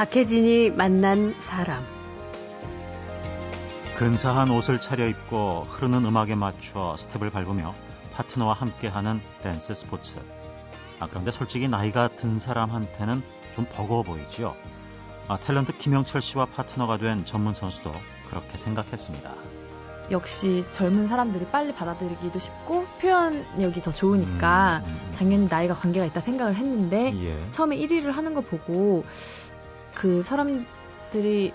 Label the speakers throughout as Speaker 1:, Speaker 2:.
Speaker 1: 박혜진이 만난 사람.
Speaker 2: 근사한 옷을 차려입고 흐르는 음악에 맞춰 스텝을 밟으며 파트너와 함께하는 댄스 스포츠. 아, 그런데 솔직히 나이가 든 사람한테는 좀 버거워 보이지요. 아, 탤런트 김영철 씨와 파트너가 된 전문 선수도 그렇게 생각했습니다.
Speaker 3: 역시 젊은 사람들이 빨리 받아들이기도 쉽고 표현력이 더 좋으니까
Speaker 2: 음, 음.
Speaker 3: 당연히 나이가 관계가 있다 생각을 했는데
Speaker 2: 예.
Speaker 3: 처음에 1위를 하는 거 보고 그 사람들이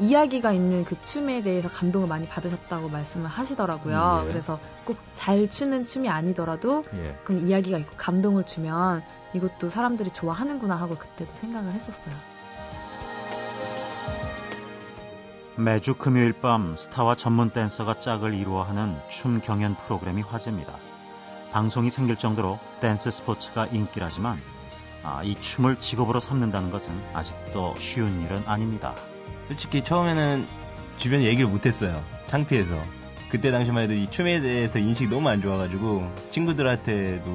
Speaker 3: 이야기가 있는 그 춤에 대해서 감동을 많이 받으셨다고 말씀을 하시더라고요.
Speaker 2: 예.
Speaker 3: 그래서 꼭 잘 추는 춤이 아니더라도
Speaker 2: 예.
Speaker 3: 그럼 이야기가 있고 감동을 주면 이것도 사람들이 좋아하는구나 하고 그때도 생각을 했었어요.
Speaker 2: 매주 금요일 밤 스타와 전문 댄서가 짝을 이루어 하는 춤 경연 프로그램이 화제입니다. 방송이 생길 정도로 댄스 스포츠가 인기라지만 아, 이 춤을 직업으로 삼는다는 것은 아직도 쉬운 일은 아닙니다.
Speaker 4: 솔직히 처음에는 주변에 얘기를 못했어요. 창피해서. 그때 당시만 해도 이 춤에 대해서 인식이 너무 안 좋아가지고 친구들한테도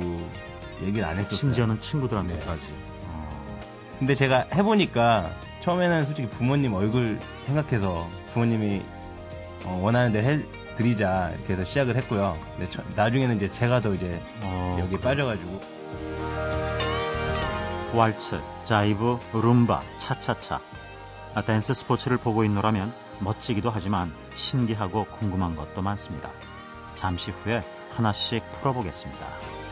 Speaker 4: 얘기를 안 했었어요.
Speaker 2: 심지어는 친구들한테까지.
Speaker 4: 네.
Speaker 2: 어,
Speaker 4: 근데 제가 해보니까 처음에는 솔직히 부모님 얼굴 생각해서 부모님이 어, 원하는 대로 해드리자 이렇게 해서 시작을 했고요. 근데 처- 나중에는 이제 제가 더 이제
Speaker 2: 어,
Speaker 4: 여기 빠져가지고
Speaker 2: 왈츠, 자이브, 룸바, 차차차. 아, 댄스 스포츠를 보고 있노라면 멋지기도 하지만 신기하고 궁금한 것도 많습니다. 잠시 후에 하나씩 풀어보겠습니다.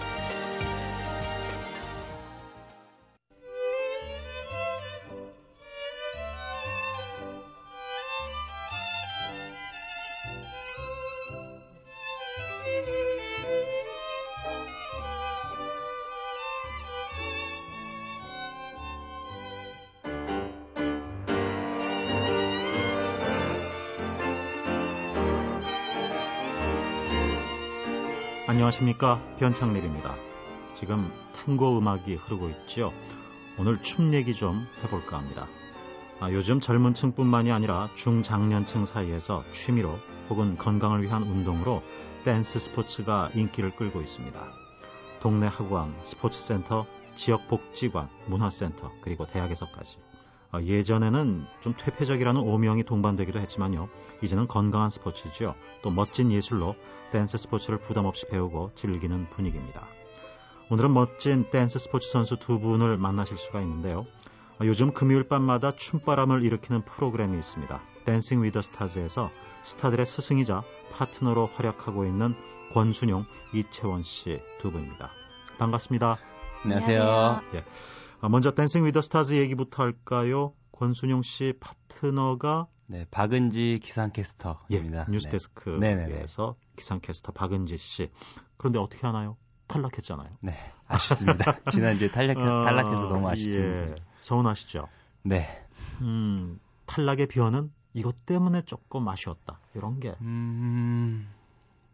Speaker 2: 안녕하십니까 변창립입니다. 지금 탱고 음악이 흐르고 있죠. 오늘 춤 얘기 좀 해볼까 합니다. 아, 요즘 젊은 층뿐만이 아니라 중장년층 사이에서 취미로 혹은 건강을 위한 운동으로 댄스 스포츠가 인기를 끌고 있습니다. 동네 학원, 스포츠센터, 지역 복지관, 문화센터, 그리고 대학에서까지. 아, 예전에는 좀 퇴폐적이라는 오명이 동반되기도 했지만요. 이제는 건강한 스포츠죠. 또 멋진 예술로 댄스 스포츠를 부담 없이 배우고 즐기는 분위기입니다. 오늘은 멋진 댄스 스포츠 선수 두 분을 만나실 수가 있는데요. 아, 요즘 금요일 밤마다 춤바람을 일으키는 프로그램이 있습니다. Dancing with the Stars에서 스타들의 스승이자 파트너로 활약하고 있는 권순용, 이채원 씨 두 분입니다. 반갑습니다.
Speaker 4: 안녕하세요.
Speaker 2: 아, 먼저 Dancing with the Stars 얘기부터 할까요? 권순용 씨 파트너가
Speaker 4: 네, 박은지
Speaker 2: 예,
Speaker 4: 기상캐스터입니다. 네.
Speaker 2: 뉴스데스크에서 기상캐스터 박은지 씨. 그런데 어떻게 하나요? 탈락했잖아요.
Speaker 4: 네, 아쉽습니다. 지난주에 탈락,
Speaker 2: 어,
Speaker 4: 탈락해서 너무 아쉽습니다.
Speaker 2: 예, 서운하시죠?
Speaker 4: 네.
Speaker 2: 음, 탈락의 변은 이것 때문에 조금 아쉬웠다. 이런 게.
Speaker 4: 음,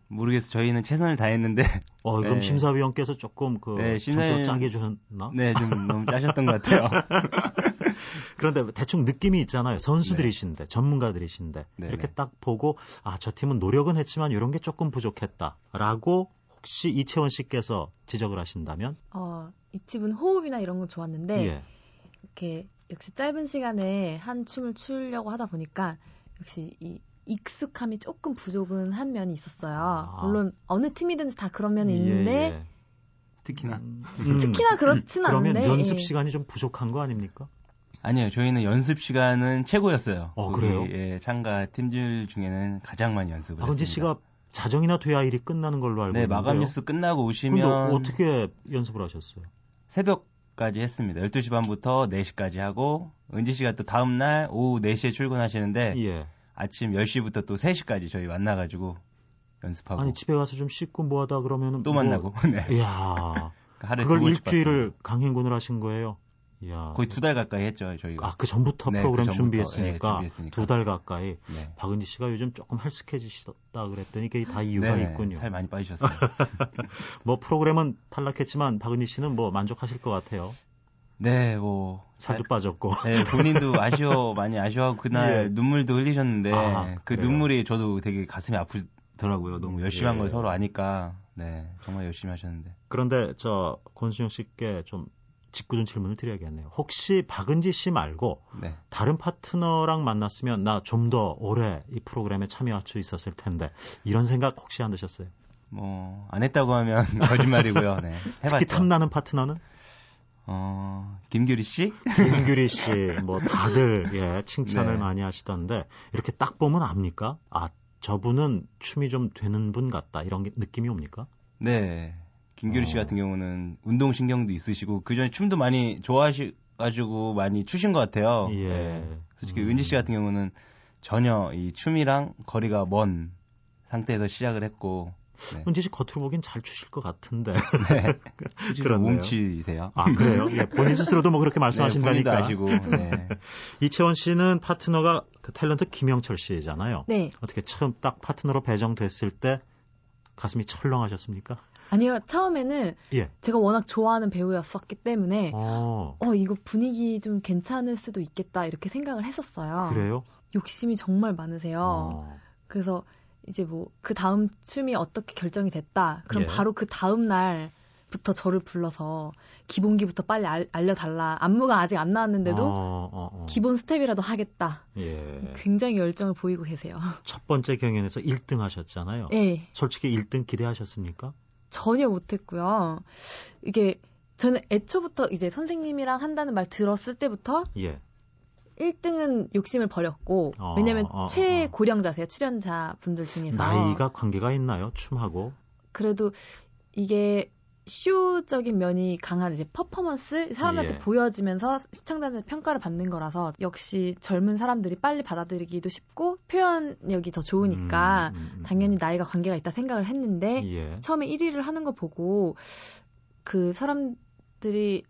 Speaker 4: 모르겠어요. 저희는 최선을 다했는데,
Speaker 2: 어, 그럼
Speaker 4: 네.
Speaker 2: 심사위원께서 조금 그
Speaker 4: 네, 심사위원-
Speaker 2: 짜게 주셨나?
Speaker 4: 네, 좀 너무 짜셨던 것 같아요.
Speaker 2: 그런데 대충 느낌이 있잖아요. 선수들이신데, 전문가들이신데
Speaker 4: 네,
Speaker 2: 이렇게
Speaker 4: 네.
Speaker 2: 딱 보고 아, 저 팀은 노력은 했지만 이런 게 조금 부족했다라고 혹시 이채원 씨께서 지적을 하신다면
Speaker 3: 어, 이 팁은 호흡이나 이런 건 좋았는데
Speaker 2: 예.
Speaker 3: 이렇게 역시 짧은 시간에 한 춤을 추려고 하다 보니까 역시 이 익숙함이 조금 부족은 한 면이 있었어요.
Speaker 2: 아.
Speaker 3: 물론 어느 팀이든지 다 그런 면이
Speaker 2: 예,
Speaker 3: 있는데
Speaker 2: 예.
Speaker 4: 특히나.
Speaker 2: 음,
Speaker 3: 특히나 그렇진
Speaker 2: 그러면
Speaker 3: 않은데
Speaker 2: 연습
Speaker 3: 예.
Speaker 2: 시간이 좀 부족한 거 아닙니까?
Speaker 4: 아니요, 저희는 연습 시간은 최고였어요.
Speaker 2: 어, 그래요?
Speaker 4: 예, 참가 팀들 중에는 가장 많이 연습을
Speaker 2: 박은지
Speaker 4: 했습니다.
Speaker 2: 씨가 자정이나 돼야 일이 끝나는 걸로 알고
Speaker 4: 네,
Speaker 2: 있는데요.
Speaker 4: 마감 뉴스 끝나고 오시면
Speaker 2: 어떻게 연습을 하셨어요?
Speaker 4: 새벽까지 했습니다. 12시 반부터 4시까지 하고 은지 씨가 또 다음 날 오후 4시에 출근하시는데
Speaker 2: 예.
Speaker 4: 아침 10시부터 또 3시까지 저희 만나 가지고 연습하고
Speaker 2: 아니 집에 가서 좀 씻고 뭐하다 그러면은
Speaker 4: 또
Speaker 2: 뭐-
Speaker 4: 만나고. 네.
Speaker 2: 이야.
Speaker 4: 하루에 두
Speaker 2: 그걸 일주일을. 강행군을 하신 거예요. 이야.
Speaker 4: 거의 두 달 가까이 했죠, 저희가.
Speaker 2: 아, 그 전부터
Speaker 4: 네,
Speaker 2: 프로그램
Speaker 4: 그 전부터,
Speaker 2: 준비했으니까,
Speaker 4: 예, 준비했으니까.
Speaker 2: 두 달 가까이
Speaker 4: 네.
Speaker 2: 박은지 씨가 요즘 조금 헬스케지셨다 그랬더니 그게 다 이유가
Speaker 4: 네네,
Speaker 2: 있군요.
Speaker 4: 살 많이 빠지셨어요.
Speaker 2: 뭐 프로그램은 탈락했지만 박은지 씨는 뭐 만족하실 것 같아요.
Speaker 4: 네, 뭐
Speaker 2: 살도 빠졌고.
Speaker 4: 네, 본인도 아쉬워 많이 아쉬워하고 그날
Speaker 2: 예.
Speaker 4: 눈물도 흘리셨는데
Speaker 2: 아,
Speaker 4: 그
Speaker 2: 그래요?
Speaker 4: 눈물이 저도 되게 가슴이 아프더라고요. 너무 열심히 한
Speaker 2: 예.
Speaker 4: 걸 서로 아니까. 네, 정말 열심히 하셨는데.
Speaker 2: 그런데 저 권수영 씨께 좀 직구준 질문을 드려야겠네요. 혹시 박은지 씨 말고
Speaker 4: 네.
Speaker 2: 다른 파트너랑 만났으면 나 좀 더 오래 이 프로그램에 참여할 수 있었을 텐데 이런 생각 혹시 안 드셨어요?
Speaker 4: 뭐 안 했다고 하면 거짓말이고요. 네. 해봤죠.
Speaker 2: 특히 탐나는 파트너는
Speaker 4: 어, 김규리 씨?
Speaker 2: 김규리 씨, 뭐 다들 예 칭찬을
Speaker 4: 네.
Speaker 2: 많이 하시던데 이렇게 딱 보면 압니까? 아 저분은 춤이 좀 되는 분 같다 이런 게- 느낌이 옵니까?
Speaker 4: 네. 김규리 씨
Speaker 2: 어.
Speaker 4: 같은 경우는 운동 신경도 있으시고 그 전에 춤도 많이 좋아하시 가지고 많이 추신 것 같아요.
Speaker 2: 예.
Speaker 4: 네. 솔직히
Speaker 2: 음.
Speaker 4: 은지 씨 같은 경우는 전혀 이 춤이랑 거리가 먼 상태에서 시작을 했고 네.
Speaker 2: 은지 씨 겉으로 보긴 잘 추실 것 같은데.
Speaker 4: 네.
Speaker 2: 그렇네요.
Speaker 4: 몸치세요.
Speaker 2: 아 그래요? 예, 본인 스스로도 뭐 그렇게
Speaker 4: 네,
Speaker 2: 말씀하신다니까.
Speaker 4: 아시고. 네.
Speaker 2: 이채원 씨는 파트너가 그 탤런트 김영철 씨잖아요.
Speaker 3: 네.
Speaker 2: 어떻게 처음 딱 파트너로 배정됐을 때 가슴이 철렁하셨습니까?
Speaker 3: 아니요, 처음에는
Speaker 2: 예.
Speaker 3: 제가 워낙 좋아하는 배우였었기 때문에
Speaker 2: 어,
Speaker 3: 어, 이거 분위기 좀 괜찮을 수도 있겠다 이렇게 생각을 했었어요.
Speaker 2: 그래요?
Speaker 3: 욕심이 정말 많으세요.
Speaker 2: 어,
Speaker 3: 그래서 이제 뭐 그 다음 춤이 어떻게 결정이 됐다. 그럼
Speaker 2: 예.
Speaker 3: 바로 그 다음 날부터 저를 불러서 기본기부터 빨리 알, 알려달라. 안무가 아직 안 나왔는데도
Speaker 2: 어, 어, 어.
Speaker 3: 기본 스텝이라도 하겠다.
Speaker 2: 예.
Speaker 3: 굉장히 열정을 보이고 계세요.
Speaker 2: 첫 번째 경연에서 1등 하셨잖아요.
Speaker 3: 예,
Speaker 2: 솔직히 1등 기대하셨습니까?
Speaker 3: 전혀 못했고요. 이게 저는 애초부터 이제 선생님이랑 한다는 말 들었을 때부터
Speaker 2: 예.
Speaker 3: 1등은 욕심을 버렸고
Speaker 2: 어,
Speaker 3: 왜냐면
Speaker 2: 어, 어.
Speaker 3: 최고령자세요 출연자 분들 중에서
Speaker 2: 나이가 관계가 있나요? 춤하고?
Speaker 3: 그래도 이게 쇼적인 면이 강한 이제 퍼포먼스 사람들한테
Speaker 2: 예.
Speaker 3: 보여지면서 시청자들 평가를 받는 거라서 역시 젊은 사람들이 빨리 받아들이기도 쉽고 표현력이 더 좋으니까
Speaker 2: 음, 음, 음.
Speaker 3: 당연히 나이가 관계가 있다 생각을 했는데
Speaker 2: 예.
Speaker 3: 처음에 1위를 하는 거 보고 그 사람들이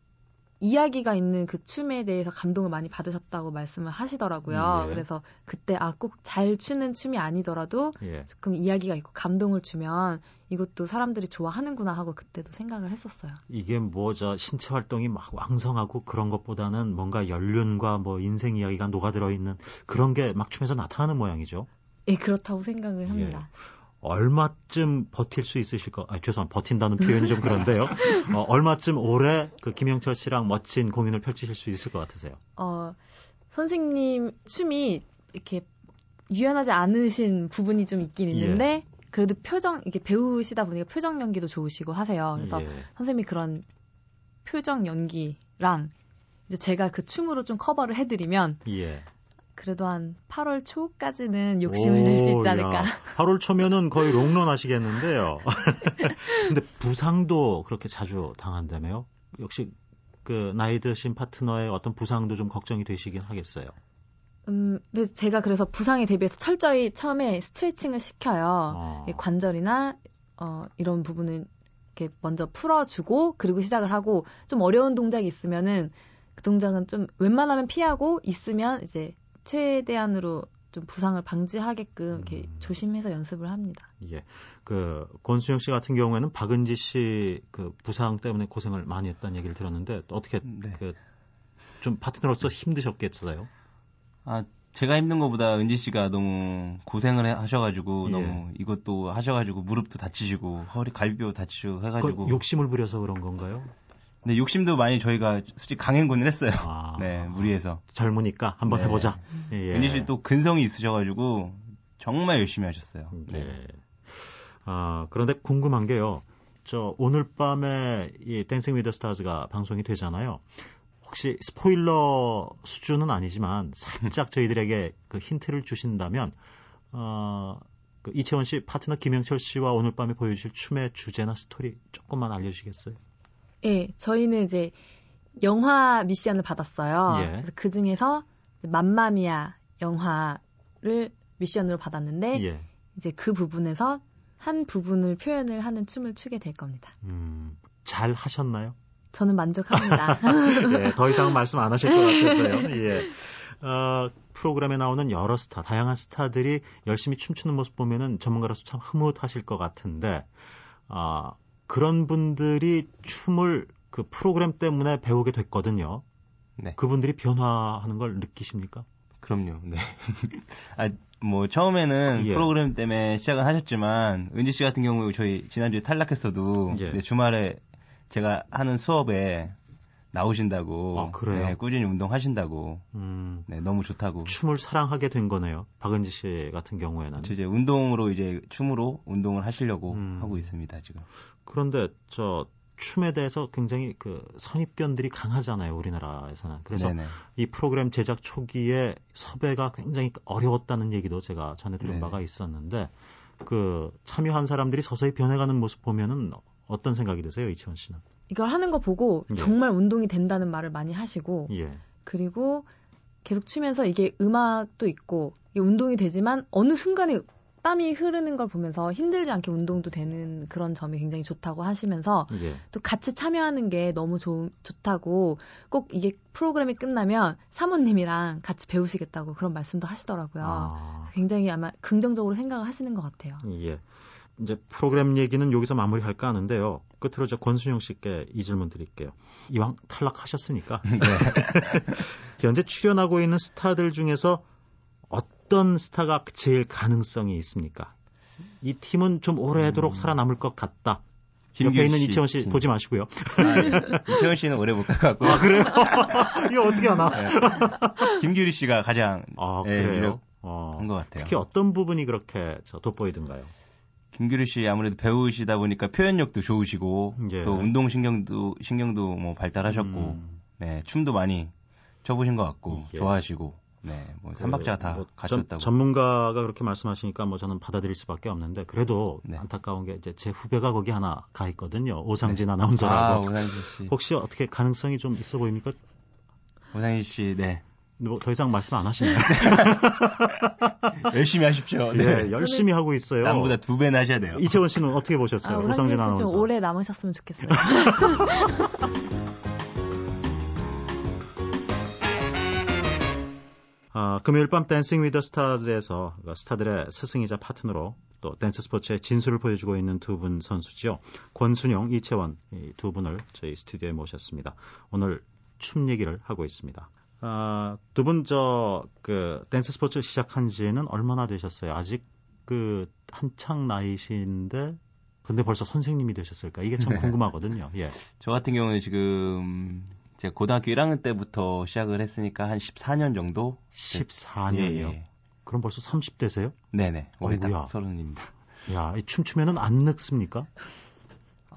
Speaker 3: 이야기가 있는 그 춤에 대해서 감동을 많이 받으셨다고 말씀을 하시더라고요.
Speaker 2: 예.
Speaker 3: 그래서 그때 아 꼭 잘 추는 춤이 아니더라도
Speaker 2: 예.
Speaker 3: 조금 이야기가 있고 감동을 주면 이것도 사람들이 좋아하는구나 하고 그때도 생각을 했었어요.
Speaker 2: 이게 뭐 저 신체 활동이 막 왕성하고 그런 것보다는 뭔가 연륜과 뭐 인생 이야기가 녹아들어 있는 그런 게 막 춤에서 나타나는 모양이죠.
Speaker 3: 예, 그렇다고 생각을 합니다.
Speaker 2: 얼마쯤 버틸 수 있으실 거, 아, 죄송합니다. 버틴다는 표현이 좀 그런데요. 어, 얼마쯤 오래 그 김영철 씨랑 멋진 공연을 펼치실 수 있을 것 같으세요?
Speaker 3: 어, 선생님 춤이 이렇게 유연하지 않으신 부분이 좀 있긴 있는데 그래도 표정 이게 배우시다 보니까 표정 연기도 좋으시고 하세요. 그래서
Speaker 2: 예.
Speaker 3: 선생님이 그런 표정 연기랑 이제 제가 그 춤으로 좀 커버를 해드리면
Speaker 2: 예.
Speaker 3: 그래도 한 8월 초까지는 욕심을 낼 수 있지 않을까.
Speaker 2: 8월 초면은 거의 롱런 하시겠는데요. 근데 부상도 그렇게 자주 당한다며요? 역시 그 나이 드신 파트너의 어떤 부상도 좀 걱정이 되시긴 하겠어요.
Speaker 3: 음, 근데 제가 그래서 부상에 대비해서 철저히 처음에 스트레칭을 시켜요.
Speaker 2: 어.
Speaker 3: 이 관절이나 어, 이런 부분은 이렇게 먼저 풀어주고 그리고 시작을 하고 좀 어려운 동작이 있으면은 그 동작은 좀 웬만하면 피하고 있으면 이제 최대한으로 좀 부상을 방지하게끔 이렇게
Speaker 2: 음.
Speaker 3: 조심해서 연습을 합니다.
Speaker 2: 예. 그 권수영 씨 같은 경우에는 박은지 씨 그 부상 때문에 고생을 많이 했다는 얘기를 들었는데 어떻게
Speaker 4: 네.
Speaker 2: 그좀 파트너로서 힘드셨겠어요?
Speaker 4: 아, 제가 힘든 것보다 은지 씨가 너무 고생을 해- 하셔가지고
Speaker 2: 예.
Speaker 4: 너무 이것도 하셔가지고 무릎도 다치시고 허리 갈비뼈 다치시고
Speaker 2: 그
Speaker 4: 해가지고
Speaker 2: 욕심을 부려서 그런 건가요?
Speaker 4: 근데 욕심도 많이 저희가 솔직히 강행군을 했어요.
Speaker 2: 아.
Speaker 4: 네, 무리해서.
Speaker 2: 젊으니까 한번
Speaker 4: 네.
Speaker 2: 해보자. 예.
Speaker 4: 은지 씨 또 근성이 있으셔가지고 정말 열심히 하셨어요.
Speaker 2: 예.
Speaker 4: 네.
Speaker 2: 아, 그런데 궁금한 게요. 저 오늘 밤에 이 Dancing with the Stars가 방송이 되잖아요. 혹시 스포일러 수준은 아니지만 살짝 저희들에게 그 힌트를 주신다면 어, 그 이채원 씨 파트너 김영철 씨와 오늘 밤에 보여주실 춤의 주제나 스토리 조금만 알려주시겠어요?
Speaker 3: 예, 저희는 이제 영화 미션을 받았어요.
Speaker 2: 예.
Speaker 3: 그래서 그 중에서 맘마미아 영화를 미션으로 받았는데
Speaker 2: 예.
Speaker 3: 이제 그 부분에서 한 부분을 표현을 하는 춤을 추게 될 겁니다.
Speaker 2: 음, 잘 하셨나요?
Speaker 3: 저는 만족합니다.
Speaker 2: 예, 더 이상 말씀 안 하실 것 같아서요. 예. 어, 프로그램에 나오는 여러 스타, 다양한 스타들이 열심히 춤추는 모습 보면은 전문가로서 참 흐뭇하실 것 같은데, 아, 그런 분들이 춤을 그 프로그램 때문에 배우게 됐거든요.
Speaker 4: 네.
Speaker 2: 그분들이 변화하는 걸 느끼십니까?
Speaker 4: 그럼요. 네. 아, 뭐 처음에는
Speaker 2: 예.
Speaker 4: 프로그램 때문에 시작을 하셨지만 은지 씨 같은 경우에 저희 지난주에 탈락했어도
Speaker 2: 예.
Speaker 4: 네, 주말에 제가 하는 수업에 나오신다고.
Speaker 2: 아, 그래요?
Speaker 4: 네, 꾸준히 운동하신다고.
Speaker 2: 음,
Speaker 4: 네, 너무 좋다고.
Speaker 2: 춤을 사랑하게 된 거네요. 박은지 씨 같은 경우에는.
Speaker 4: 저 이제 운동으로 이제 춤으로 운동을 하시려고
Speaker 2: 음.
Speaker 4: 하고 있습니다, 지금.
Speaker 2: 그런데 저 춤에 대해서 굉장히 그 선입견들이 강하잖아요, 우리나라에서는. 그래서
Speaker 4: 네네.
Speaker 2: 이 프로그램 제작 초기에 섭외가 굉장히 어려웠다는 얘기도 제가 전에 들은
Speaker 4: 네네.
Speaker 2: 바가 있었는데 그 참여한 사람들이 서서히 변해가는 모습 보면은 어떤 생각이 드세요, 이치원 씨는?
Speaker 3: 이걸 하는 거 보고
Speaker 2: 예.
Speaker 3: 정말 운동이 된다는 말을 많이 하시고
Speaker 2: 예.
Speaker 3: 그리고 계속 추면서 이게 음악도 있고 이게 운동이 되지만 어느 순간에 땀이 흐르는 걸 보면서 힘들지 않게 운동도 되는 그런 점이 굉장히 좋다고 하시면서
Speaker 2: 예.
Speaker 3: 또 같이 참여하는 게 너무 좋, 좋다고 꼭 이게 프로그램이 끝나면 사모님이랑 같이 배우시겠다고 그런 말씀도 하시더라고요.
Speaker 2: 아,
Speaker 3: 굉장히 아마 긍정적으로 생각을 하시는 것 같아요.
Speaker 2: 예. 이제 프로그램 얘기는 여기서 마무리할까 하는데요. 끝으로 저 권순영 씨께 이 질문 드릴게요. 이왕 탈락하셨으니까
Speaker 4: 네.
Speaker 2: 현재 출연하고 있는 스타들 중에서 어떤 스타가 제일 가능성이 있습니까? 이 팀은 좀 오래도록 살아남을 것 같다. 옆에 있는
Speaker 4: 씨
Speaker 2: 이채원 씨
Speaker 4: 팀.
Speaker 2: 보지 마시고요.
Speaker 4: 아, 예. 이채원 씨는 오래 못 같고.
Speaker 2: 아, 그래요? 이거 어떻게 하나?
Speaker 4: 김규리 씨가 가장
Speaker 2: 아,
Speaker 4: 예,
Speaker 2: 그래요? 어,
Speaker 4: 것 같아요.
Speaker 2: 특히 어떤 부분이 그렇게 저 돋보이던가요?
Speaker 4: 김규리 씨 아무래도 배우시다 보니까 표현력도 좋으시고
Speaker 2: 예.
Speaker 4: 또 운동 신경도 신경도 뭐 발달하셨고
Speaker 2: 음,
Speaker 4: 네 춤도 많이 춰보신 것 같고
Speaker 2: 예.
Speaker 4: 좋아하시고 네뭐 삼박자가 다
Speaker 2: 뭐
Speaker 4: 갖췄다고
Speaker 2: 전, 전문가가 그렇게 말씀하시니까 뭐 저는 받아들일 수밖에 없는데 그래도
Speaker 4: 네.
Speaker 2: 안타까운 게 이제 제 후배가 거기 하나 가 있거든요. 오상진
Speaker 4: 아
Speaker 2: 아나운서라고.
Speaker 4: 오상진 씨
Speaker 2: 혹시 어떻게 가능성이 좀 있어 보입니까?
Speaker 4: 오상진 씨 네
Speaker 2: 뭐 더 이상 말씀 안 하시나요?
Speaker 4: 열심히 하십시오. 네.
Speaker 2: 예, 열심히 하고 있어요.
Speaker 4: 남보다 두 배나 하셔야 돼요.
Speaker 2: 이채원 씨는 어떻게 보셨어요?
Speaker 3: 아,
Speaker 2: 오상진 아나운서.
Speaker 3: 씨좀 오래 남으셨으면 좋겠어요.
Speaker 2: 아, 금요일 밤 댄싱 위더 스타즈에서 스타들의 스승이자 파트너로 또 댄스 스포츠의 진수를 보여주고 있는 두 분 선수죠. 권순영, 이채원 이 두 분을 저희 스튜디오에 모셨습니다. 오늘 춤 얘기를 하고 있습니다. 아, 두분 저 그 댄스 스포츠 시작한 지는 얼마나 되셨어요? 아직 그 한창 나이신데 근데 벌써 선생님이 되셨을까? 이게 참 궁금하거든요. 예.
Speaker 4: 저 같은 경우는 지금 제가 고등학교 1학년 때부터 시작을 했으니까 한 14년 정도
Speaker 2: 14년이요.
Speaker 4: 예, 예.
Speaker 2: 그럼 벌써 30대세요?
Speaker 4: 네네 올해. 딱 서른입니다.
Speaker 2: 야, 이 춤추면은 안 늙습니까?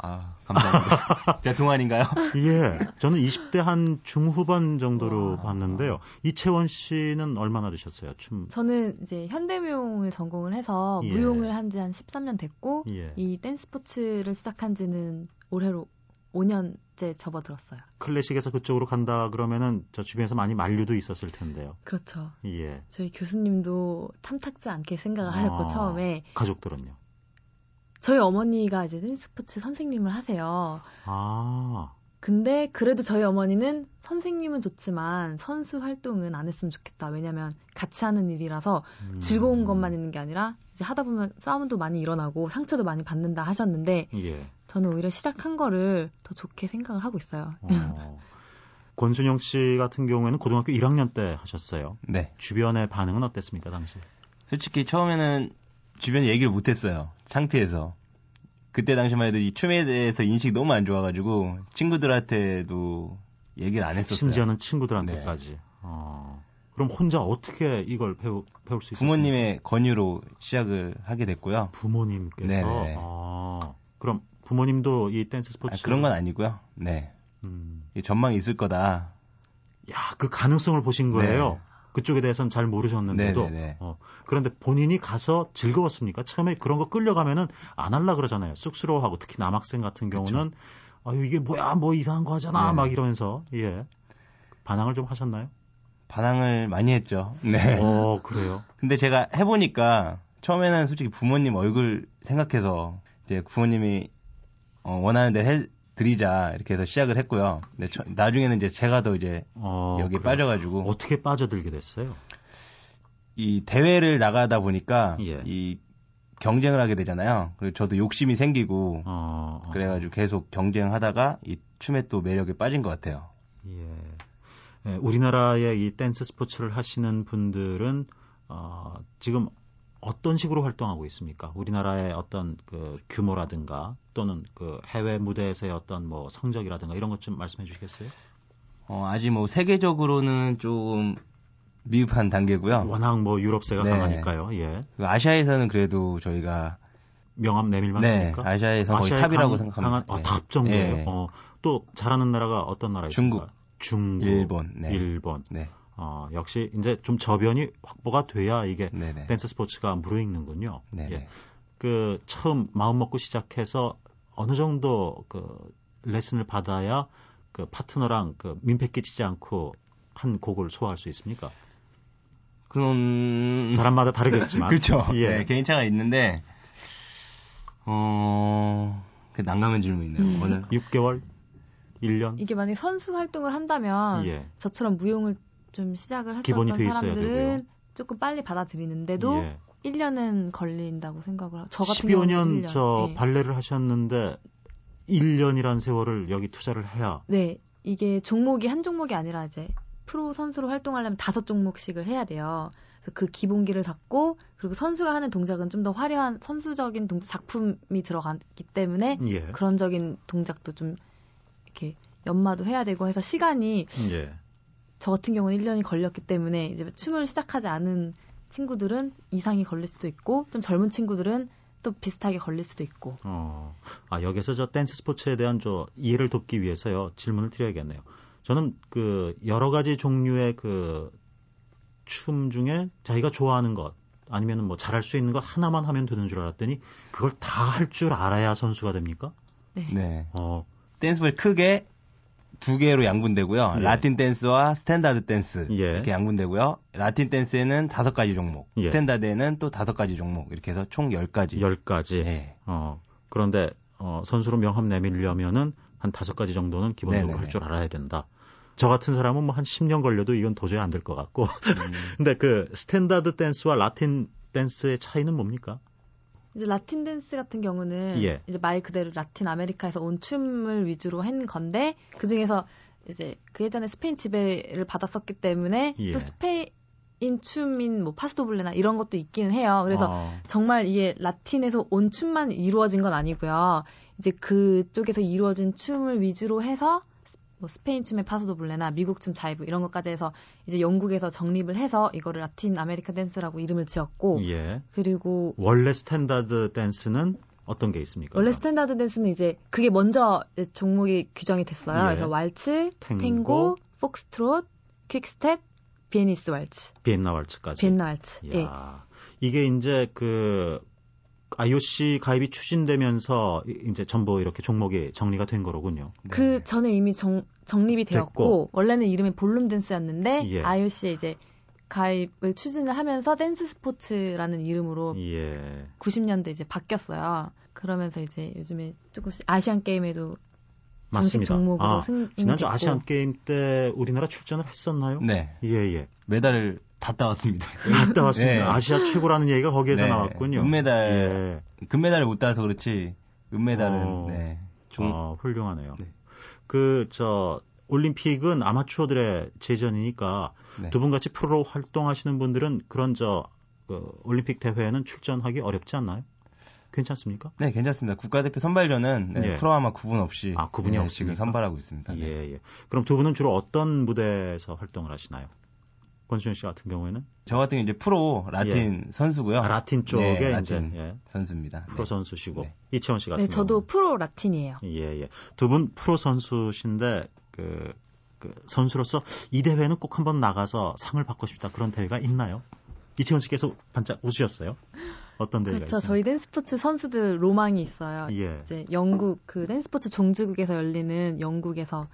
Speaker 4: 아 감사합니다. 제가 동안인가요?
Speaker 2: 예. 저는 20대 한 중후반 정도로
Speaker 3: 와.
Speaker 2: 봤는데요. 이채원 씨는 얼마나 되셨어요? 춤.
Speaker 3: 저는 이제 현대무용을 전공을 해서
Speaker 2: 예.
Speaker 3: 무용을 한 지 한 13년 됐고
Speaker 2: 예.
Speaker 3: 이 댄스 스포츠를 시작한 지는 올해로 5년째 접어들었어요.
Speaker 2: 클래식에서 그쪽으로 간다 그러면은 저 주변에서 많이 만류도 있었을 텐데요.
Speaker 3: 그렇죠.
Speaker 2: 예.
Speaker 3: 저희 교수님도 탐탁지 않게 생각을 하셨고
Speaker 2: 아.
Speaker 3: 처음에
Speaker 2: 가족들은요?
Speaker 3: 저희 어머니가 이제 스포츠 선생님을 하세요.
Speaker 2: 아.
Speaker 3: 근데 그래도 저희 어머니는 선생님은 좋지만 선수 활동은 안 했으면 좋겠다. 왜냐면 같이 하는 일이라서
Speaker 2: 음.
Speaker 3: 즐거운 것만 있는 게 아니라 이제 하다 보면 싸움도 많이 일어나고 상처도 많이 받는다 하셨는데
Speaker 2: 예.
Speaker 3: 저는 오히려 시작한 거를 더 좋게 생각을 하고 있어요.
Speaker 2: 어. 권순영 씨 같은 경우에는 고등학교 1학년 때 하셨어요.
Speaker 4: 네.
Speaker 2: 주변의 반응은 어땠습니까, 당시?
Speaker 4: 솔직히 처음에는 주변에 얘기를 못했어요. 창피해서. 그때 당시만 해도 이 춤에 대해서 인식이 너무 안 좋아가지고 친구들한테도 얘기를 안 했었어요.
Speaker 2: 심지어는
Speaker 3: 네.
Speaker 2: 친구들한테까지. 어. 그럼 혼자 어떻게 이걸 배우, 배울 수 있었어요?
Speaker 4: 부모님의 권유로 시작을 하게 됐고요.
Speaker 2: 부모님께서
Speaker 4: 네네.
Speaker 2: 아, 그럼 부모님도 이 댄스
Speaker 4: 아,
Speaker 2: 스포츠
Speaker 4: 그런 건 아니고요. 네.
Speaker 2: 음,
Speaker 4: 이 전망이 있을 거다.
Speaker 2: 야, 그 가능성을 보신 거예요.
Speaker 4: 네.
Speaker 2: 그쪽에 대해서는 잘 모르셨는데도
Speaker 4: 네네네.
Speaker 2: 어, 그런데 본인이 가서 즐거웠습니까? 처음에 그런 거 끌려가면은 안 할라 그러잖아요. 쑥스러워하고 특히 남학생 같은 경우는 아유 이게 뭐야 뭐 이상한 거 하잖아
Speaker 4: 네.
Speaker 2: 막 이러면서 예 반항을 좀 하셨나요?
Speaker 4: 반항을 많이 했죠. 네.
Speaker 2: 어 그래요.
Speaker 4: 근데 제가 해보니까 처음에는 솔직히 부모님 얼굴 생각해서 이제 부모님이 어, 원하는 해 드리자 이렇게 해서 시작을 했고요. 근데 저- 나중에는 이제 제가 더 이제
Speaker 2: 어,
Speaker 4: 여기
Speaker 2: 그래요.
Speaker 4: 빠져가지고
Speaker 2: 어떻게 빠져들게 됐어요?
Speaker 4: 이 대회를 나가다 보니까
Speaker 2: 예.
Speaker 4: 이 경쟁을 하게 되잖아요. 그리고 저도 욕심이 생기고
Speaker 2: 어, 어.
Speaker 4: 그래가지고 계속 경쟁하다가 이 춤에 또 매력에 빠진 것 같아요.
Speaker 2: 예. 예, 우리나라의 이 댄스 스포츠를 하시는 분들은 어, 지금 어떤 식으로 활동하고 있습니까? 우리나라의 어떤 그 규모라든가 또는 그 해외 무대에서의 어떤 뭐 성적이라든가 이런 것 좀 말씀해 주시겠어요?
Speaker 4: 어, 아직 뭐 세계적으로는 조금 미흡한 단계고요.
Speaker 2: 워낙 뭐 유럽세가
Speaker 4: 네.
Speaker 2: 강하니까요. 예.
Speaker 4: 그 아시아에서는 그래도 저희가
Speaker 2: 명함 내밀만
Speaker 4: 네,
Speaker 2: 합니까?
Speaker 4: 아시아에서 거의
Speaker 2: 아시아의
Speaker 4: top이라고
Speaker 2: 강-
Speaker 4: 생각합니다.
Speaker 2: 강한, 아,
Speaker 4: 예.
Speaker 2: top 정도예요.
Speaker 4: 예.
Speaker 2: 어, 또 잘하는 나라가 어떤 나라
Speaker 4: 중국.
Speaker 2: 중국,
Speaker 4: 일본, 네.
Speaker 2: 일본.
Speaker 4: 네,
Speaker 2: 어, 역시 이제 좀 저변이 확보가 돼야 이게
Speaker 4: 네, 네.
Speaker 2: 댄스 스포츠가 무르익는군요.
Speaker 4: 네,
Speaker 2: 예.
Speaker 4: 네.
Speaker 2: 그 처음 마음 먹고 시작해서 어느 정도 그 레슨을 받아야 그 파트너랑 그 민폐 끼치지 않고 한 곡을 소화할 수 있습니까?
Speaker 4: 그런
Speaker 2: 사람마다 다르겠지만.
Speaker 4: 그렇죠.
Speaker 2: 예.
Speaker 4: 네, 개인차가 있는데 어, 그 난감한 질문이네요.
Speaker 3: 음.
Speaker 4: 어느
Speaker 2: 6개월, 1년.
Speaker 3: 이게 만약에 선수 활동을 한다면
Speaker 2: 예.
Speaker 3: 저처럼 무용을 좀 시작을
Speaker 2: 있어야
Speaker 3: 사람들은
Speaker 2: 되고요.
Speaker 3: 조금 빨리 받아들이는데도
Speaker 2: 예.
Speaker 3: 1년은 걸린다고 생각을 하고 저 같은
Speaker 2: 10여
Speaker 3: 경우는
Speaker 2: 년
Speaker 3: 1년.
Speaker 2: 저
Speaker 3: 예.
Speaker 2: 발레를 하셨는데 1년이란 세월을 여기 투자를 해야
Speaker 3: 네, 이게 종목이 한 종목이 아니라 이제 프로 선수로 활동하려면 다섯 종목씩을 해야 돼요. 그래서 그 기본기를 잡고 그리고 선수가 하는 동작은 좀 더 화려한 선수적인 동작 작품이 들어가기 때문에
Speaker 2: 예.
Speaker 3: 그런적인 동작도 좀 이렇게 연마도 해야 되고 해서 시간이
Speaker 2: 예.
Speaker 3: 저 같은 경우는 1년이 걸렸기 때문에 이제 춤을 시작하지 않은 친구들은 이상이 걸릴 수도 있고 좀 젊은 친구들은 또 비슷하게 걸릴 수도 있고
Speaker 2: 어, 아, 여기서 저 댄스 스포츠에 대한 저 이해를 돕기 위해서요, 질문을 드려야겠네요. 저는 그 여러 가지 종류의 그 춤 중에 자기가 좋아하는 것, 아니면은 뭐 잘할 수 있는 것 하나만 하면 되는 줄 알았더니 그걸 다 할 줄 알아야 선수가 됩니까?
Speaker 4: 네.
Speaker 2: 어,
Speaker 4: 댄스볼 크게 두 개로 양분되고요.
Speaker 2: 예.
Speaker 4: 라틴 댄스와 스탠다드 댄스
Speaker 2: 예.
Speaker 4: 이렇게 양분되고요. 라틴 댄스에는 다섯 가지 종목,
Speaker 2: 예.
Speaker 4: 스탠다드에는 또 다섯 가지 종목 이렇게 해서 총 열 가지.
Speaker 2: 열 가지.
Speaker 4: 예.
Speaker 2: 어, 그런데 어, 선수로 명함 내밀려면은 한 다섯 가지 정도는 기본적으로. 할 줄 알아야 된다. 저 같은 사람은 뭐 한 10년 걸려도 이건 도저히 안 될 것 같고.
Speaker 4: 음,
Speaker 2: 근데 그 스탠다드 댄스와 라틴 댄스의 차이는 뭡니까?
Speaker 3: 이제 라틴 댄스 같은 경우는
Speaker 2: 예.
Speaker 3: 이제 말 그대로 라틴 아메리카에서 온 춤을 위주로 한 건데 그 중에서 이제 그 예전에 스페인 지배를 받았었기 때문에
Speaker 2: 예.
Speaker 3: 또 스페인 춤인 뭐 파소도블레나 이런 것도 있기는 해요. 그래서
Speaker 2: 어,
Speaker 3: 정말 이게 라틴에서 온 춤만 이루어진 건 아니고요. 이제 그쪽에서 이루어진 춤을 위주로 해서 뭐 스페인 춤의 파소도블레나 미국 춤 자이브 이런 것까지 해서 이제 영국에서 정립을 해서 이거를 라틴 아메리카 댄스라고 이름을 지었고
Speaker 2: 예.
Speaker 3: 그리고
Speaker 2: 원래 스탠다드 댄스는 어떤 게 있습니까?
Speaker 3: 원래 스탠다드 댄스는 이제 그게 먼저 종목이 규정이 됐어요.
Speaker 2: 예.
Speaker 3: 그래서 왈츠,
Speaker 2: 탱고,
Speaker 3: 탱고, 폭스트롯, 퀵스텝, Viennese 왈츠,
Speaker 2: 비엔나 왈츠까지.
Speaker 3: 비엔나 왈츠. 예.
Speaker 2: 이야, 이게 이제 그 IOC 가입이 추진되면서 이- 이제 전부 이렇게 종목이 정리가 된 거로군요.
Speaker 3: 그
Speaker 4: 네.
Speaker 3: 전에 이미 정, 정립이 되었고
Speaker 2: 됐고.
Speaker 3: 원래는 이름이 볼룸 댄스였는데
Speaker 2: 예.
Speaker 3: IOC에 이제 가입을 추진을 하면서 댄스 스포츠라는 이름으로
Speaker 2: 예.
Speaker 3: 90년대 이제 바뀌었어요. 그러면서 이제 요즘에 조금씩 아시안 게임에도 정식
Speaker 2: 맞습니다.
Speaker 3: 종목으로
Speaker 2: 아,
Speaker 3: 승인됐고
Speaker 2: 지난주 아시안 게임 때 우리나라 출전을 했었나요?
Speaker 4: 네.
Speaker 2: 예, 예.
Speaker 4: 메달을 다 따왔습니다.
Speaker 2: 갔다 왔습니다.
Speaker 4: 네.
Speaker 2: 아시아 최고라는 얘기가 거기에서
Speaker 4: 네.
Speaker 2: 나왔군요.
Speaker 4: 은메달.
Speaker 2: 예.
Speaker 4: 금메달을 못 따서 그렇지 은메달은
Speaker 2: 어.
Speaker 4: 네. 종,
Speaker 2: 어, 훌륭하네요.
Speaker 4: 네.
Speaker 2: 그, 저, 올림픽은 아마추어들의 제전이니까
Speaker 4: 네.
Speaker 2: 두분 같이 프로로 활동하시는 분들은 그런 저, 그 올림픽 대회에는 출전하기 어렵지 않나요? 괜찮습니까?
Speaker 4: 네, 괜찮습니다. 국가대표 선발전은 네,
Speaker 2: 예.
Speaker 4: 프로아마 구분 없이
Speaker 2: 아, 구분이
Speaker 4: 네,
Speaker 2: 없습니까?
Speaker 4: 지금 선발하고 있습니다. 네.
Speaker 2: 예, 예. 그럼 두 분은 주로 어떤 무대에서 활동을 하시나요? 권순용 씨 같은 경우에는?
Speaker 4: 저 같은 경우 이제 프로 라틴 선수고요.
Speaker 2: 아, 라틴 쪽에
Speaker 4: 네,
Speaker 2: 이제
Speaker 4: 라틴
Speaker 2: 예,
Speaker 4: 선수입니다.
Speaker 2: 프로
Speaker 4: 네.
Speaker 2: 선수시고
Speaker 4: 네.
Speaker 2: 이채원 씨 같은
Speaker 3: 네, 저도
Speaker 2: 경우는?
Speaker 3: 프로 라틴이에요.
Speaker 2: 예, 예. 두 분 프로 선수신데 그, 그 선수로서 이 대회는 꼭 한번 나가서 상을 받고 싶다 그런 대회가 있나요? 이채원 씨께서 반짝 웃으셨어요? 어떤 대회가
Speaker 3: 그렇죠.
Speaker 2: 있어요?
Speaker 3: 저희 댄스포츠 선수들 로망이 있어요.
Speaker 2: 예.
Speaker 3: 이제 영국 그 댄스포츠 종주국에서 열리는 영국에서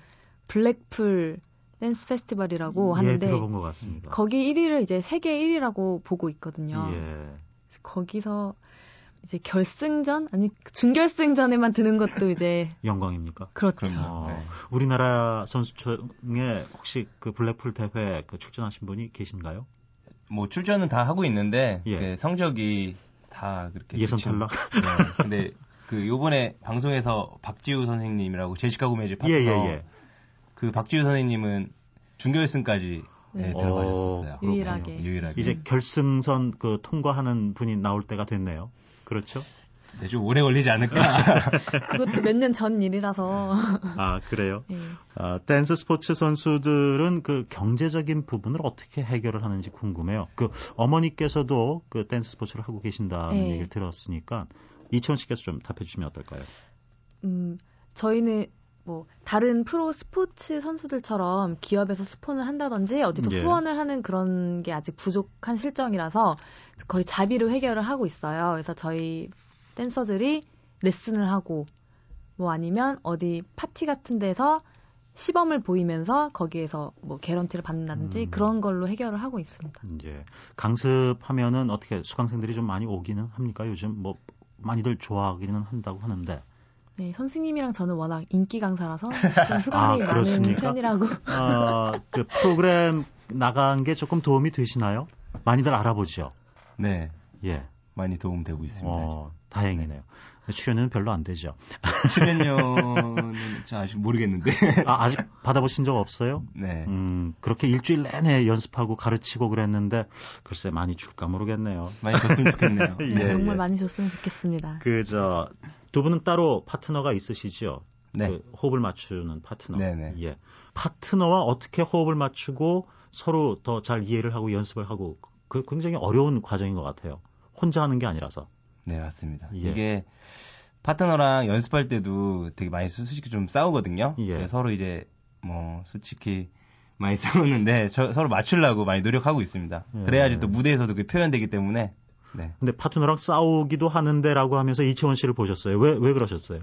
Speaker 3: 블랙풀 댄스 페스티벌이라고
Speaker 2: 예,
Speaker 3: 하는데
Speaker 2: 들어본 것 같습니다.
Speaker 3: 거기 1위를 이제 세계 1위라고 보고 있거든요.
Speaker 2: 예.
Speaker 3: 거기서 이제 결승전 아니 준결승전에만 드는 것도 이제
Speaker 2: 영광입니까?
Speaker 3: 그렇죠.
Speaker 2: 어,
Speaker 4: 네.
Speaker 2: 우리나라 선수 중에 혹시 그 블랙풀 대회 그 출전하신 분이 계신가요?
Speaker 4: 뭐 출전은 다 하고 있는데
Speaker 2: 예.
Speaker 4: 그 성적이 다 그렇게
Speaker 2: 예선 탈락?
Speaker 4: 네. 근데 그 요번에 방송에서 박지우 선생님이라고 제시카 고메즈 파트너
Speaker 2: 예, 예, 예.
Speaker 4: 그 박지우 선생님은 준결승까지 네,
Speaker 3: 네.
Speaker 4: 들어가셨었어요.
Speaker 2: 그렇군요.
Speaker 3: 유일하게.
Speaker 4: 유일하게.
Speaker 2: 이제 결승선 그 통과하는 분이 나올 때가 됐네요. 그렇죠?
Speaker 4: 네, 좀 오래 걸리지 않을까.
Speaker 3: 그것도 몇 년 전 일이라서.
Speaker 2: 아, 그래요?
Speaker 3: 예.
Speaker 2: 아, 댄스 스포츠 선수들은 그 경제적인 부분을 어떻게 해결을 하는지 궁금해요. 그 어머니께서도 그 댄스 스포츠를 하고 계신다는
Speaker 3: 네.
Speaker 2: 얘기를 들었으니까 이채원 씨께서 좀 답해 주시면 어떨까요?
Speaker 3: 음, 저희는 뭐 다른 프로 스포츠 선수들처럼 기업에서 스폰을 한다든지 어디서
Speaker 2: 예.
Speaker 3: 후원을 하는 그런 게 아직 부족한 실정이라서 거의 자비로 해결을 하고 있어요. 그래서 저희 댄서들이 레슨을 하고 뭐 아니면 어디 파티 같은 데서 시범을 보이면서 거기에서 뭐 개런티를 받는다든지
Speaker 2: 음.
Speaker 3: 그런 걸로 해결을 하고 있습니다.
Speaker 2: 이제 강습하면은 어떻게 수강생들이 좀 많이 오기는 합니까? 요즘 뭐 많이들 좋아하기는 한다고 하는데
Speaker 3: 네, 선생님이랑 저는 워낙 인기 강사라서 좀 수강생이
Speaker 2: 아,
Speaker 3: 많은
Speaker 2: 그렇습니까?
Speaker 3: 편이라고.
Speaker 2: 어, 그 프로그램 나간 게 조금 도움이 되시나요? 많이들 알아보죠.
Speaker 4: 네,
Speaker 2: 예.
Speaker 4: 많이 도움되고 있습니다.
Speaker 2: 어, 다행이네요. 출연료는 별로 안 되죠.
Speaker 4: 출연료는 저 아직 모르겠는데.
Speaker 2: 아, 아직 받아보신 적 없어요?
Speaker 4: 네.
Speaker 2: 음, 그렇게 일주일 내내 연습하고 가르치고 그랬는데, 글쎄 많이 줄까 모르겠네요.
Speaker 4: 많이 줬으면 좋겠네요.
Speaker 2: 예,
Speaker 3: 네, 정말
Speaker 2: 예.
Speaker 3: 많이 줬으면 좋겠습니다.
Speaker 2: 그, 저, 두 분은 따로 파트너가 있으시죠?
Speaker 4: 네.
Speaker 2: 그 호흡을 맞추는 파트너.
Speaker 4: 네네.
Speaker 2: 예. 파트너와 어떻게 호흡을 맞추고 서로 더 잘 이해를 하고 연습을 하고, 그 굉장히 어려운 과정인 것 같아요. 혼자 하는 게 아니라서.
Speaker 4: 네, 맞습니다.
Speaker 2: 예.
Speaker 4: 이게 파트너랑 연습할 때도 되게 많이 소- 솔직히 좀 싸우거든요.
Speaker 2: 예.
Speaker 4: 서로 이제 뭐 솔직히 많이 싸우는데 저- 서로 맞추려고 많이 노력하고 있습니다.
Speaker 2: 예.
Speaker 4: 그래야지 또 무대에서도 그게 표현되기 때문에 네.
Speaker 2: 근데 파트너랑 싸우기도 하는데라고 하면서 이채원 씨를 보셨어요. 왜, 왜 그러셨어요?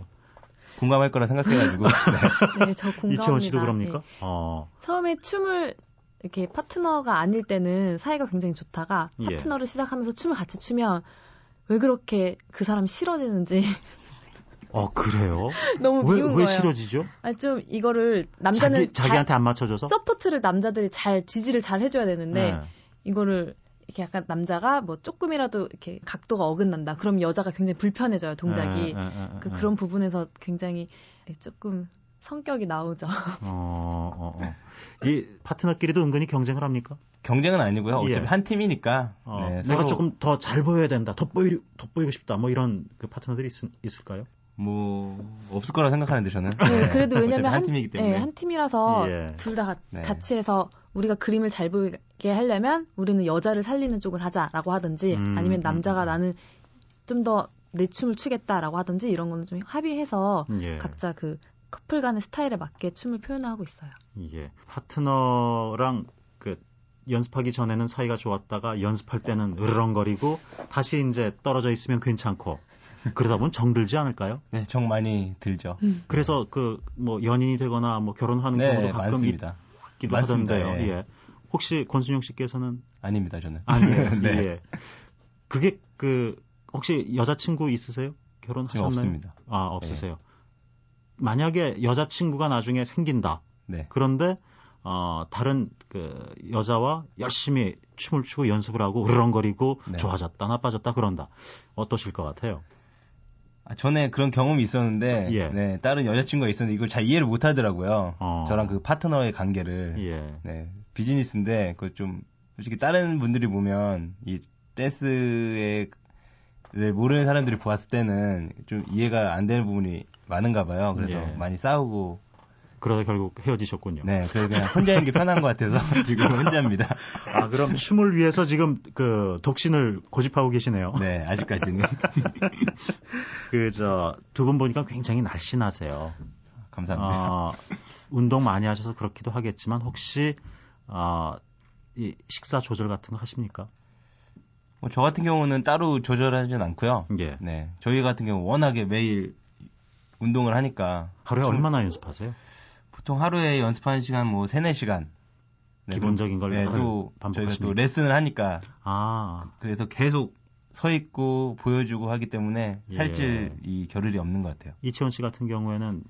Speaker 4: 공감할 거라 생각해가지고 네.
Speaker 3: 네, 저 공감합니다.
Speaker 2: 이채원 씨도 그럽니까?
Speaker 3: 네.
Speaker 2: 어,
Speaker 3: 처음에 춤을 이렇게 파트너가 아닐 때는 사이가 굉장히 좋다가
Speaker 2: 예.
Speaker 3: 파트너를 시작하면서 춤을 같이 추면 왜 그렇게 그 사람 싫어지는지
Speaker 2: 어, 그래요?
Speaker 3: 너무
Speaker 2: 왜,
Speaker 3: 미운
Speaker 2: 왜
Speaker 3: 거예요.
Speaker 2: 싫어지죠?
Speaker 3: 아니 좀 이거를 남자는
Speaker 2: 자기, 자기한테 안 맞춰줘서?
Speaker 3: 잘, support를 남자들이 잘 지지를 잘 해줘야 되는데
Speaker 2: 네.
Speaker 3: 이거를 이렇게 약간 남자가 뭐 조금이라도 이렇게 각도가 어긋난다. 그럼 여자가 굉장히 불편해져요 동작이.
Speaker 2: 에, 에, 에, 에,
Speaker 3: 그,
Speaker 2: 에.
Speaker 3: 그런 부분에서 굉장히 조금 성격이 나오죠.
Speaker 2: 어, 어, 어. 이 파트너끼리도 은근히 경쟁을 합니까?
Speaker 4: 경쟁은 아니고요. 어차피
Speaker 2: 예.
Speaker 4: 한 팀이니까
Speaker 2: 어,
Speaker 4: 네,
Speaker 2: 내가
Speaker 4: 서로
Speaker 2: 조금 더 잘 보여야 된다. 덧보이, 덧보이고 싶다. 뭐 이런 그 파트너들이 있, 있을까요?
Speaker 4: 뭐 없을 거라 생각하는데 저는
Speaker 3: 네, 그래도
Speaker 4: 어차피
Speaker 3: 왜냐면
Speaker 4: 한,
Speaker 3: 한,
Speaker 4: 팀이기 때문에
Speaker 3: 네, 한 팀이라서
Speaker 2: 예.
Speaker 3: 둘다
Speaker 4: 네.
Speaker 3: 같이 해서 우리가 그림을 잘 보이게 하려면 우리는 여자를 살리는 쪽을 하자라고 하든지
Speaker 2: 음,
Speaker 3: 아니면
Speaker 2: 음,
Speaker 3: 남자가
Speaker 2: 음.
Speaker 3: 나는 좀 더 내 춤을 추겠다라고 하든지 이런 거는 좀 합의해서
Speaker 2: 예.
Speaker 3: 각자 그 커플 간의 스타일에 맞게 춤을 표현하고 있어요.
Speaker 2: 예. 파트너랑 그 연습하기 전에는 사이가 좋았다가 연습할 때는 으르렁거리고 다시 이제 떨어져 있으면 괜찮고 그러다 보면 정 들지 않을까요?
Speaker 4: 네, 정 많이 들죠.
Speaker 2: 그래서 그 뭐 연인이 되거나 뭐 결혼하는
Speaker 4: 네,
Speaker 2: 경우도 가끔
Speaker 4: 많습니다.
Speaker 2: 있기도
Speaker 4: 많습니다.
Speaker 2: 하던데요.
Speaker 4: 예.
Speaker 2: 예. 혹시 권순영 씨께서는
Speaker 4: 아닙니다, 저는.
Speaker 2: 아니에요.
Speaker 4: 네.
Speaker 2: 예. 그게 그 혹시 여자친구 있으세요? 결혼하셨나요?
Speaker 4: 없습니다.
Speaker 2: 아, 없으세요. 만약에 여자친구가 나중에 생긴다.
Speaker 4: 네.
Speaker 2: 그런데 어, 다른 그 여자와 열심히 춤을 추고 연습을 하고 으르렁거리고
Speaker 4: 네.
Speaker 2: 좋아졌다, 나빠졌다 그런다. 어떠실 것 같아요?
Speaker 4: 아, 전에 그런 경험이 있었는데,
Speaker 2: 예.
Speaker 4: 네, 다른 여자친구가 있었는데 이걸 잘 이해를 못 하더라고요.
Speaker 2: 어.
Speaker 4: 저랑 그 파트너의 관계를.
Speaker 2: 예.
Speaker 4: 네, 비즈니스인데, 그 좀, 솔직히 다른 분들이 보면, 이 댄스에, 를 모르는 사람들이 보았을 때는 좀 이해가 안 되는 부분이 많은가 봐요. 그래서
Speaker 2: 예.
Speaker 4: 많이 싸우고,
Speaker 2: 그러다 결국 헤어지셨군요.
Speaker 4: 네, 그래서 그냥 혼자 있는 게 편한 것 같아서 지금 혼자입니다.
Speaker 2: 아, 그럼 춤을 위해서 지금 그 독신을 고집하고 계시네요.
Speaker 4: 네, 아직까지는.
Speaker 2: 그 저 두 분 보니까 굉장히 날씬하세요.
Speaker 4: 감사합니다.
Speaker 2: 어, 운동 많이 하셔서 그렇기도 하겠지만 혹시 어, 이 식사 조절 같은 거 하십니까?
Speaker 4: 뭐 저 같은 경우는 따로 조절하진 않고요.
Speaker 2: 예.
Speaker 4: 네, 저희 같은 경우 워낙에 매일 운동을 하니까
Speaker 2: 하루에
Speaker 4: 좀-
Speaker 2: 얼마나 연습하세요?
Speaker 4: 보통 하루에 연습하는 시간 뭐 3, 4시간.
Speaker 2: 기본적인 걸
Speaker 4: 네, 또 저희가? 또 레슨을 하니까
Speaker 2: 아,
Speaker 4: 그래서 계속 서 있고 보여주고 하기 때문에
Speaker 2: 예.
Speaker 4: 살찔 이 겨를이 없는 것 같아요.
Speaker 2: 이채원 씨 같은 경우에는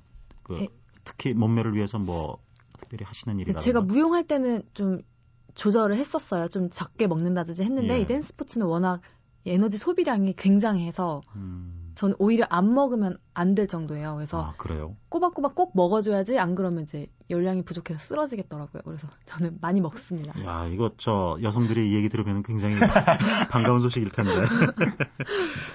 Speaker 2: 그
Speaker 3: 예.
Speaker 2: 특히 몸매를 위해서 뭐 특별히 하시는 일이라
Speaker 3: 제가 무용할 때는 좀 조절을 했었어요. 좀 적게 먹는다든지 했는데
Speaker 2: 예.
Speaker 3: 이 댄스 스포츠는 워낙 에너지 소비량이 굉장해서
Speaker 2: 음,
Speaker 3: 저는 오히려 안 먹으면 안 될 정도예요. 그래서
Speaker 2: 아 그래요?
Speaker 3: 꼬박꼬박 꼭 먹어줘야지 안 그러면 이제 열량이 부족해서 쓰러지겠더라고요. 그래서 저는 많이 먹습니다.
Speaker 2: 야, 이거 저 여성들이 이 얘기 들으면 굉장히 반가운 소식일 텐데.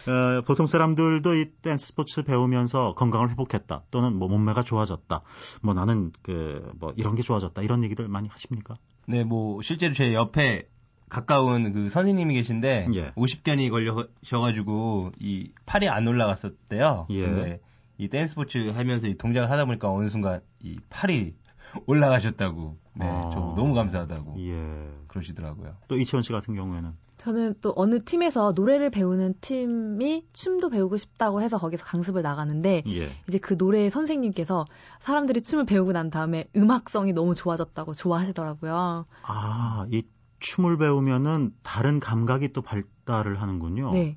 Speaker 2: 어, 보통 사람들도 이 댄스 스포츠 배우면서 건강을 회복했다. 또는 뭐 몸매가 좋아졌다. 뭐 나는 그 뭐 이런 게 좋아졌다. 이런 얘기들 많이 하십니까?
Speaker 4: 네, 뭐 실제로 제 옆에 가까운 그 선생님이 계신데
Speaker 2: 예.
Speaker 4: 50견이 걸려셔가지고 이 팔이 안 올라갔었대요.
Speaker 2: 예.
Speaker 4: 근데 이 댄스 스포츠 하면서 이 동작을 하다 보니까 어느 순간 이 팔이 올라가셨다고. 네,
Speaker 2: 아.
Speaker 4: 저 너무 감사하다고
Speaker 2: 예.
Speaker 4: 그러시더라고요.
Speaker 2: 또 이채원 씨 같은 경우에는
Speaker 3: 저는 또 어느 팀에서 노래를 배우는 팀이 춤도 배우고 싶다고 해서 거기서 강습을 나가는데
Speaker 2: 예.
Speaker 3: 이제 그 노래 선생님께서 사람들이 춤을 배우고 난 다음에 음악성이 너무 좋아졌다고 좋아하시더라고요.
Speaker 2: 아, 이 춤을 배우면은 다른 감각이 또 발달을 하는군요.
Speaker 3: 네.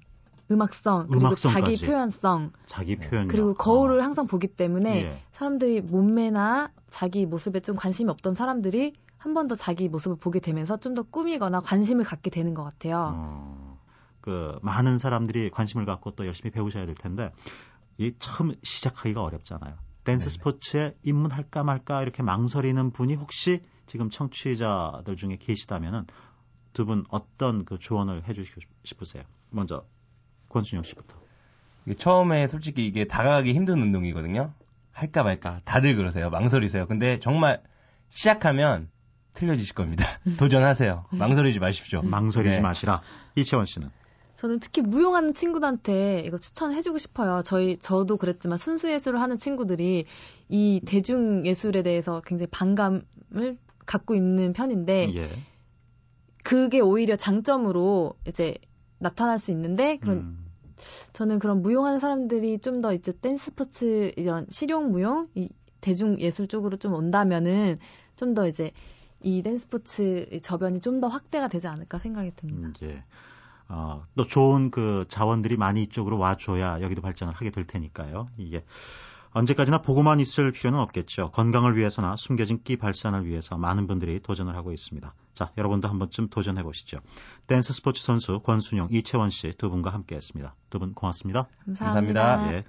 Speaker 3: 음악성, 그리고
Speaker 2: 음악성까지.
Speaker 3: 자기 표현성,
Speaker 2: 자기 표현.
Speaker 3: 그리고 거울을 항상 보기 때문에
Speaker 2: 예.
Speaker 3: 사람들이 몸매나 자기 모습에 좀 관심이 없던 사람들이 한 번 더 자기 모습을 보게 되면서 좀 더 꾸미거나 관심을 갖게 되는 것 같아요.
Speaker 2: 어, 그 많은 사람들이 관심을 갖고 또 열심히 배우셔야 될 텐데 이 처음 시작하기가 어렵잖아요. 댄스
Speaker 4: 네네.
Speaker 2: 스포츠에 입문할까 말까 이렇게 망설이는 분이 혹시 지금 청취자들 중에 계시다면은 두 분 어떤 그 조언을 해주시고 싶으세요? 먼저 권순영 씨부터.
Speaker 4: 이게 처음에 솔직히 이게 다가가기 힘든 운동이거든요. 할까 말까 다들 그러세요. 망설이세요. 근데 정말 시작하면 틀려지실 겁니다. 도전하세요. 망설이지 마십시오.
Speaker 2: 망설이지
Speaker 4: 네.
Speaker 2: 마시라. 이채원 씨는.
Speaker 3: 저는 특히 무용하는 친구들한테 이거 추천해주고 싶어요. 저희 저도 그랬지만 순수 예술을 하는 친구들이 이 대중 예술에 대해서 굉장히 반감을 갖고 있는 편인데
Speaker 2: 예.
Speaker 3: 그게 오히려 장점으로 이제 나타날 수 있는데 그런
Speaker 2: 음,
Speaker 3: 저는 그런 무용하는 사람들이 좀 더 이제 댄스 스포츠 이런 실용 무용 이 대중 예술 쪽으로 좀 온다면은 좀 더 이제 이 댄스 스포츠 저변이 좀 더 확대가 되지 않을까 생각이 듭니다.
Speaker 2: 음, 예. 어, 또 좋은 그 자원들이 많이 이쪽으로 와줘야 여기도 발전을 하게 될 테니까요. 이게 언제까지나 보고만 있을 필요는 없겠죠. 건강을 위해서나 숨겨진 끼 발산을 위해서 많은 분들이 도전을 하고 있습니다. 자, 여러분도 한 번쯤 도전해 보시죠. 댄스 스포츠 선수 권순영, 이채원 씨 두 분과 함께 했습니다. 두 분 고맙습니다.
Speaker 3: 감사합니다.
Speaker 4: 감사합니다.
Speaker 2: 예.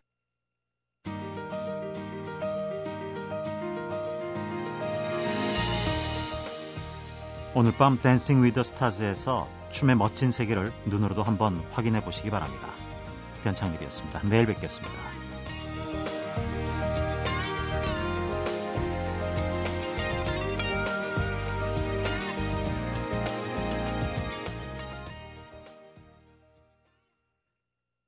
Speaker 2: 오늘 밤 댄싱 위더 스타즈에서 춤의 멋진 세계를 눈으로도 한번 확인해 보시기 바랍니다. 변창일이었습니다. 내일 뵙겠습니다.